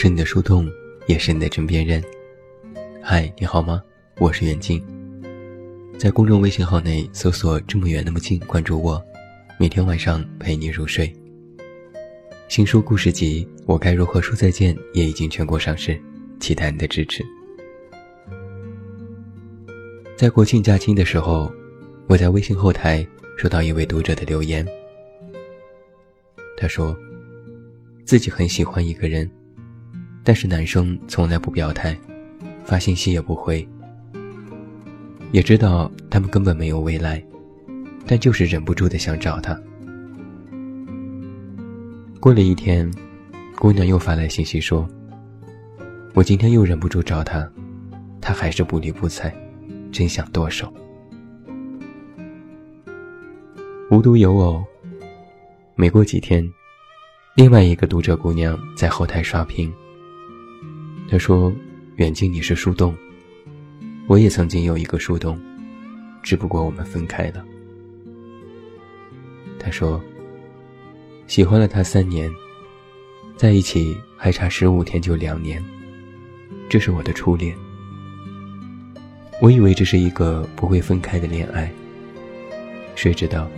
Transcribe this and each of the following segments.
是你的树洞，也是你的枕边人。嗨，你好吗？我是远近。在公众微信号内搜索“这么远那么近”，关注我，每天晚上陪你入睡。新书故事集《我该如何说再见》也已经全国上市，期待你的支持。在国庆假期的时候，我在微信后台收到一位读者的留言，他说。自己很喜欢一个人，但是男生从来不表态，发信息也不回。也知道他们根本没有未来，但就是忍不住的想找他。过了一天，姑娘又发来信息说：“我今天又忍不住找他，他还是不理不睬，真想剁手。”无独有偶，没过几天。另外一个读者姑娘在后台刷屏。他说：“远近你是树洞，我也曾经有一个树洞，只不过我们分开了。”他说：“喜欢了他三年，在一起还差十五天就两年，这是我的初恋。我以为这是一个不会分开的恋爱，谁知道。”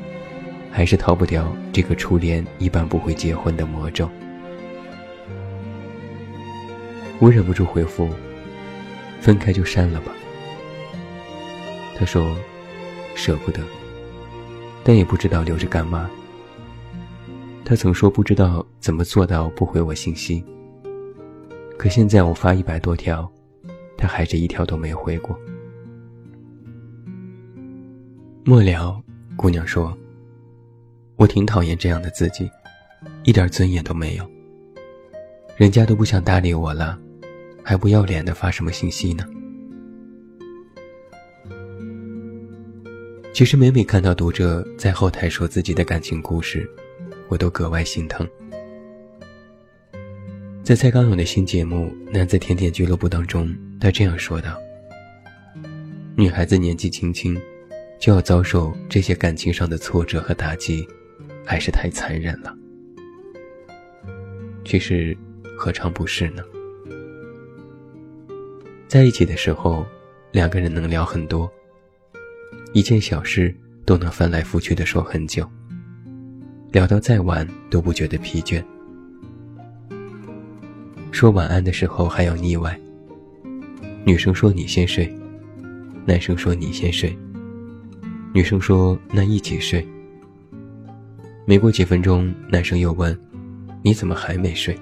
还是逃不掉这个初恋一般不会结婚的魔咒。我忍不住回复：“分开就删了吧。”他说：“舍不得，但也不知道留着干嘛。”他曾说不知道怎么做到不回我信息，可现在我发一百多条，他还是一条都没回过。末了，姑娘说。我挺讨厌这样的自己，一点尊严都没有。人家都不想搭理我了，还不要脸的发什么信息呢？其实每每看到读者在后台说自己的感情故事，我都格外心疼。在蔡康永的新节目《男子甜点俱乐部》当中，他这样说道：“女孩子年纪轻轻，就要遭受这些感情上的挫折和打击。”还是太残忍了。其实，何尝不是呢？在一起的时候，两个人能聊很多，一件小事都能翻来覆去的说很久，聊到再晚都不觉得疲倦。说晚安的时候还要腻歪，女生说你先睡，男生说你先睡，女生说那一起睡。没过几分钟，男生又问：“你怎么还没睡？”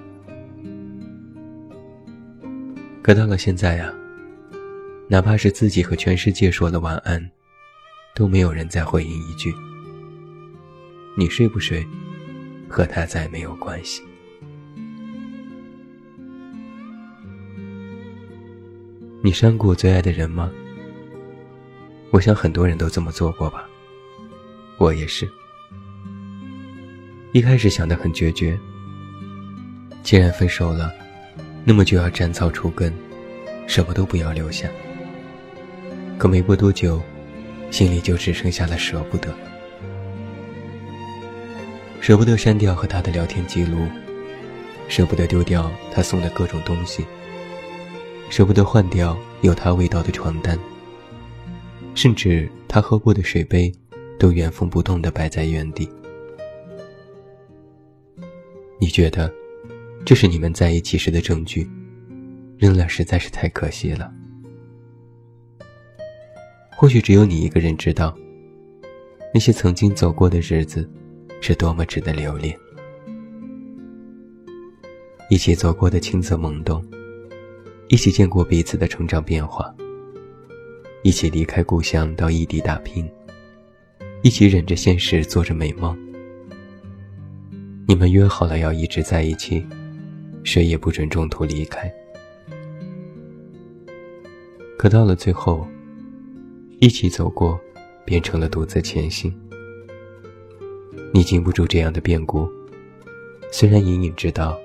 可到了现在呀，哪怕是自己和全世界说了晚安，都没有人再回应一句：“你睡不睡，和他再没有关系。”你删过最爱的人吗？我想很多人都这么做过吧，我也是。一开始想的很决绝，既然分手了，那么就要斩草除根，什么都不要留下。可没过多久，心里就只剩下了舍不得，舍不得删掉和他的聊天记录，舍不得丢掉他送的各种东西，舍不得换掉有他味道的床单，甚至他喝过的水杯，都原封不动地摆在原地。你觉得，这是你们在一起时的证据，扔了实在是太可惜了。或许只有你一个人知道，那些曾经走过的日子，是多么值得留恋。一起走过的青涩懵懂，一起见过彼此的成长变化，一起离开故乡到异地打拼，一起忍着现实做着美梦。你们约好了要一直在一起，谁也不准中途离开。可到了最后，一起走过，变成了独自前行。你经不住这样的变故，虽然隐隐知道，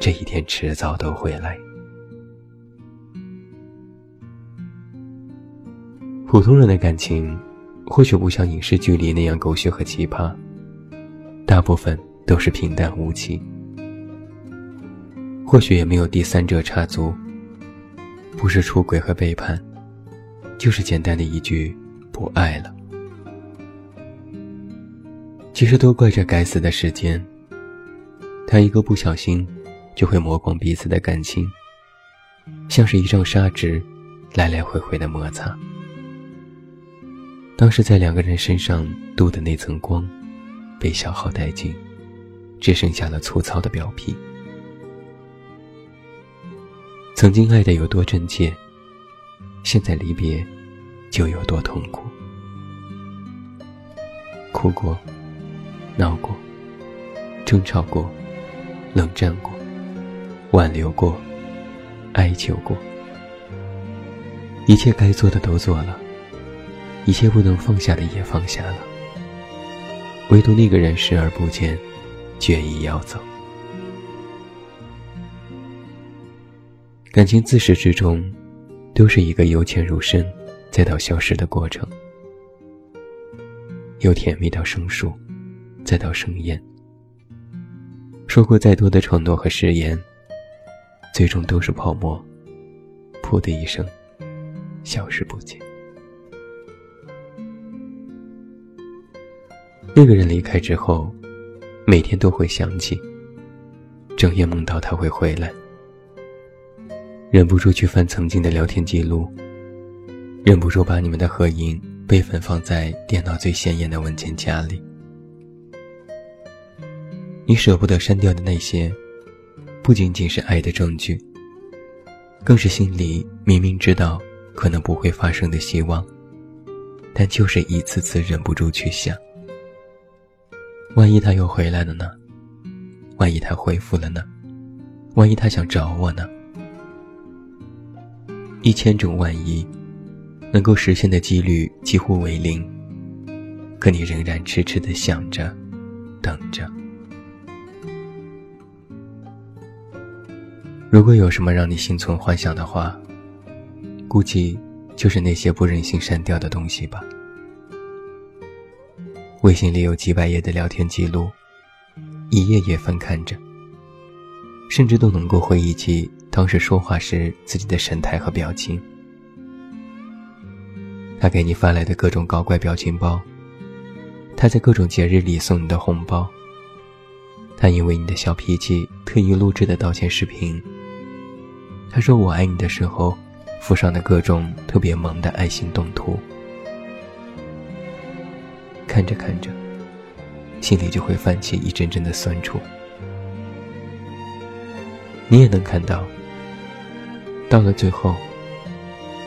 这一天迟早都会来。普通人的感情，或许不像影视剧里那样狗血和奇葩，大部分。都是平淡无奇，或许也没有第三者插足，不是出轨和背叛，就是简单的一句不爱了。其实都怪这该死的时间，他一个不小心，就会磨光彼此的感情，像是一张砂纸，来来回回的摩擦。当时在两个人身上镀的那层光，被消耗殆尽，只剩下了粗糙的表皮。曾经爱的有多真切，现在离别，就有多痛苦。哭过，闹过，争吵过，冷战过，挽留过，哀求过，一切该做的都做了。一切不能放下的也放下了，唯独那个人视而不见，决意要走。感情自始至终，都是一个由浅入深，再到消失的过程，由甜蜜到生疏，再到生厌。说过再多的承诺和誓言，最终都是泡沫，噗的一声，消失不见。那个人离开之后，每天都会想起，整夜梦到他会回来，忍不住去翻曾经的聊天记录，忍不住把你们的合影备份放在电脑最显眼的文件夹里。你舍不得删掉的那些，不仅仅是爱的证据，更是心里明明知道可能不会发生的希望，但就是一次次忍不住去想。万一他又回来了呢？万一他恢复了呢？万一他想找我呢？一千种万一，能够实现的几率几乎为零。可你仍然痴痴的想着，等着。如果有什么让你心存幻想的话，估计就是那些不忍心删掉的东西吧。微信里有几百页的聊天记录，一页页翻看着，甚至都能够回忆起当时说话时自己的神态和表情。他给你发来的各种搞怪表情包，他在各种节日里送你的红包，他因为你的小脾气特意录制的道歉视频，他说我爱你的时候附上的各种特别萌的爱心动图。看着看着，心里就会泛起一阵阵的酸楚。你也能看到，到了最后，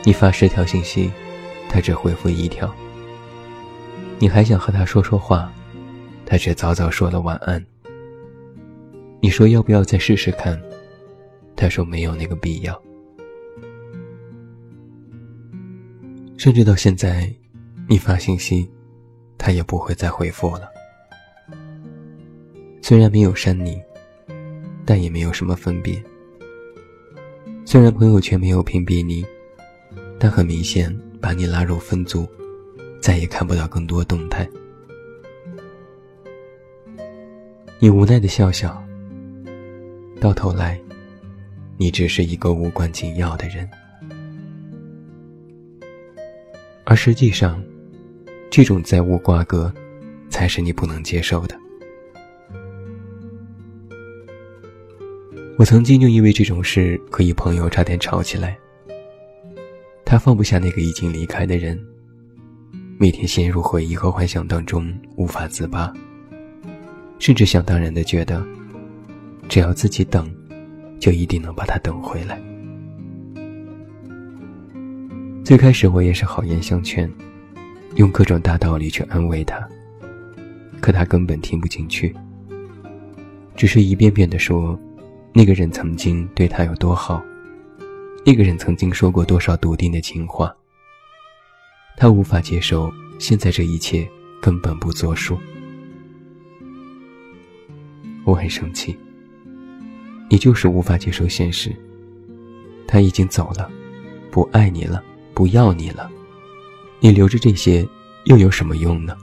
你发十条信息，他只回复一条；你还想和他说说话，他却早早说了晚安。你说要不要再试试看，他说没有那个必要。甚至到现在，你发信息。他也不会再回复了。虽然没有删你，但也没有什么分别。虽然朋友圈没有屏蔽你，但很明显把你拉入分组，再也看不到更多动态。你无奈的笑笑。到头来，你只是一个无关紧要的人，而实际上。这种再无瓜葛，才是你不能接受的。我曾经就因为这种事和一朋友差点吵起来。他放不下那个已经离开的人，每天陷入回忆和幻想当中无法自拔，甚至想当然的觉得，只要自己等，就一定能把他等回来。最开始我也是好言相劝。用各种大道理去安慰他，可他根本听不进去，只是一遍遍的说，那个人曾经对他有多好，那个人曾经说过多少笃定的情话。他无法接受现在这一切根本不作数。我很生气，你就是无法接受现实。他已经走了，不爱你了，不要你了。你留着这些又有什么用呢？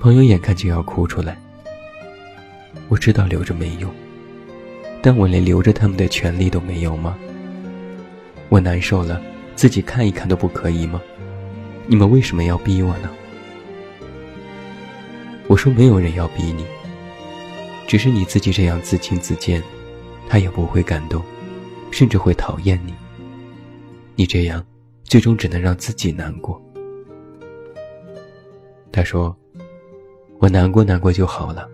朋友眼看就要哭出来，我知道留着没用，但我连留着他们的权利都没有吗？我难受了，自己看一看都不可以吗？你们为什么要逼我呢？我说没有人要逼你，只是你自己这样自轻自贱，他也不会感动，甚至会讨厌你。你这样，最终只能让自己难过。他说：“我难过难过就好了，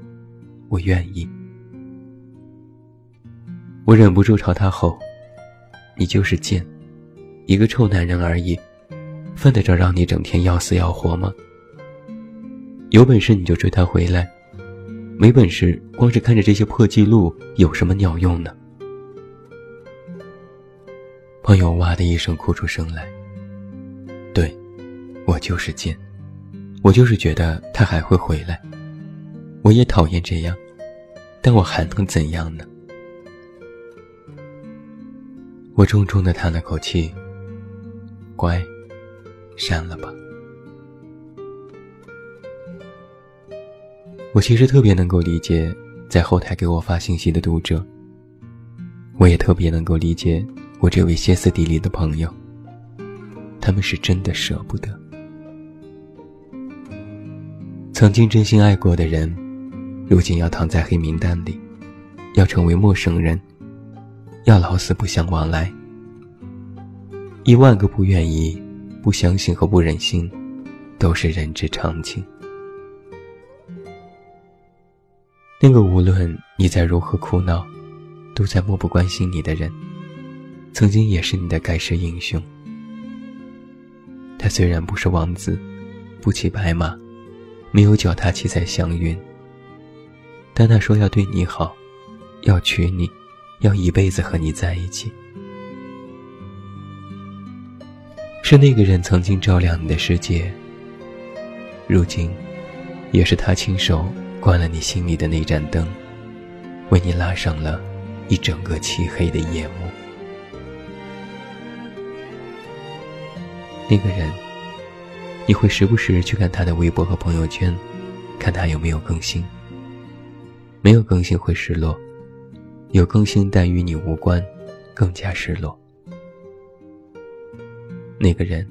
我愿意。”我忍不住朝他吼：“你就是贱，一个臭男人而已，犯得着让你整天要死要活吗？有本事你就追她回来，没本事光是看着这些破记录有什么鸟用呢？”朋友哇的一声哭出声来。对，我就是贱，我就是觉得他还会回来，我也讨厌这样，但我还能怎样呢？我重重的叹了口气，乖，删了吧。我其实特别能够理解在后台给我发信息的读者，我也特别能够理解我这位歇斯底里的朋友，他们是真的舍不得。曾经真心爱过的人，如今要躺在黑名单里，要成为陌生人。要老死不相往来，一万个不愿意、不相信和不忍心，都是人之常情。那个无论你在如何哭闹，都在漠不关心你的人，曾经也是你的盖世英雄。他虽然不是王子，不骑白马，没有脚踏七彩祥云，但他说要对你好，要娶你。要一辈子和你在一起，是那个人曾经照亮你的世界，如今，也是他亲手关了你心里的那盏灯，为你拉上了一整个漆黑的夜幕。那个人，你会时不时去看他的微博和朋友圈，看他有没有更新。没有更新会失落。有更新但与你无关，更加失落。那个人，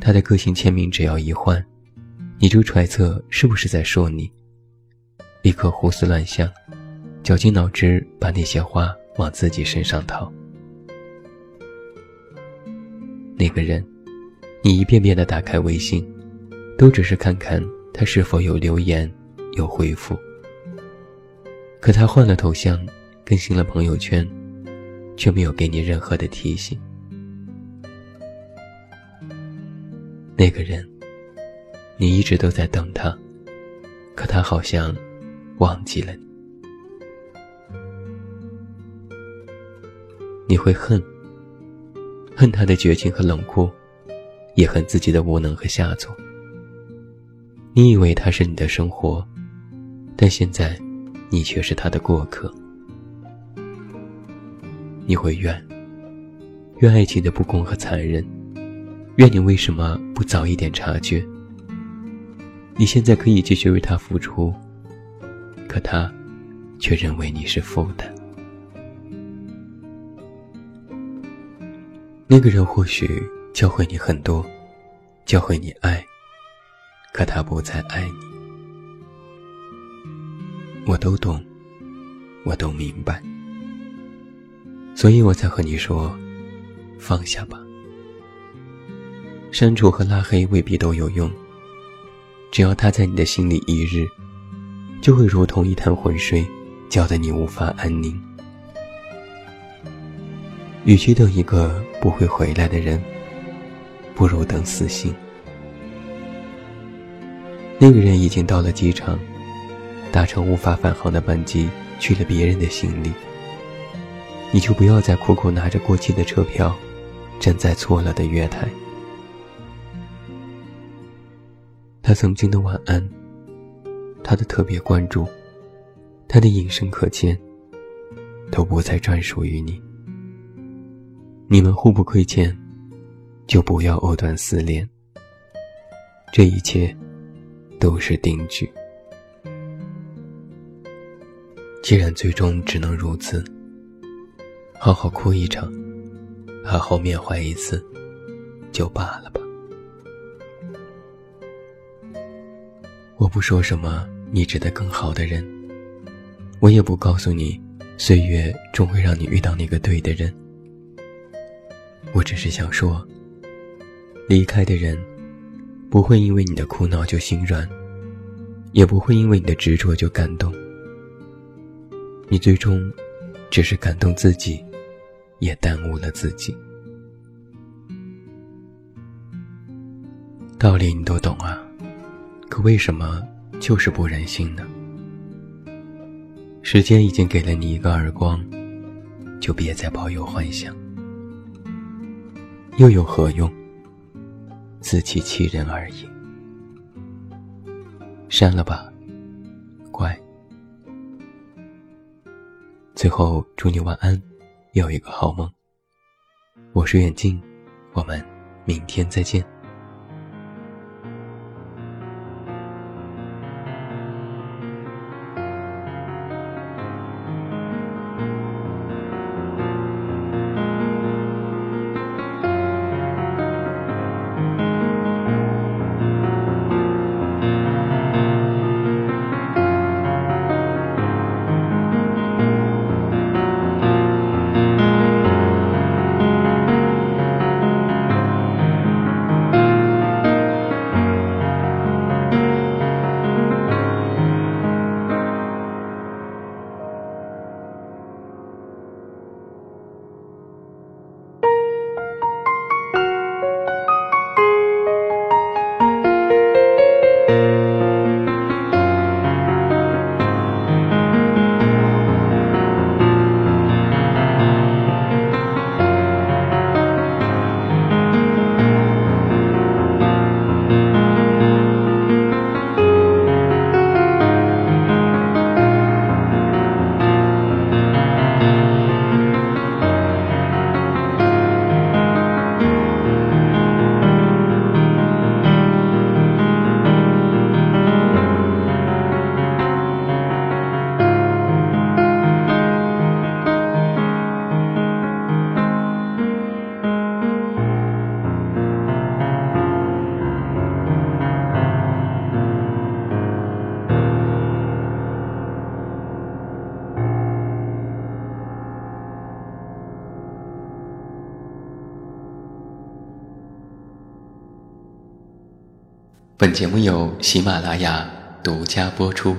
他的个性签名只要一换，你就揣测是不是在说你，立刻胡思乱想，绞尽脑汁把那些话往自己身上套。那个人，你一遍遍的打开微信，都只是看看他是否有留言、有回复。可他换了头像。更新了朋友圈，却没有给你任何的提醒。那个人，你一直都在等他，可他好像忘记了你。你会恨，恨他的绝情和冷酷，也恨自己的无能和下作。你以为他是你的生活，但现在，你却是他的过客。你会怨，怨爱情的不公和残忍，怨你为什么不早一点察觉。你现在可以继续为他付出，可他却认为你是负担。那个人或许教会你很多，教会你爱，可他不再爱你。我都懂，我都明白。所以我才和你说，放下吧。删除和拉黑未必都有用，只要他在你的心里一日，就会如同一潭浑水，搅得你无法安宁。与其等一个不会回来的人，不如等死心。那个人已经到了机场，搭乘无法返航的班机，去了别人的行李。你就不要再苦苦拿着过期的车票，站在错了的月台。他曾经的晚安，他的特别关注，他的隐身可见，都不再专属于你。你们互不亏欠，就不要藕断丝连。这一切，都是定局。既然最终只能如此。好好哭一场，好好缅怀一次，就罢了吧。我不说什么你值得更好的人，我也不告诉你，岁月终会让你遇到那个对的人。我只是想说，离开的人，不会因为你的哭闹就心软，也不会因为你的执着就感动。你最终，只是感动自己，也耽误了自己。道理你都懂啊。可为什么就是不忍心呢？时间已经给了你一个耳光，就别再抱有幻想，又有何用？自欺欺人而已。删了吧，最后祝你晚安，有一个好梦。我是远近，我们明天再见。本节目由喜马拉雅独家播出。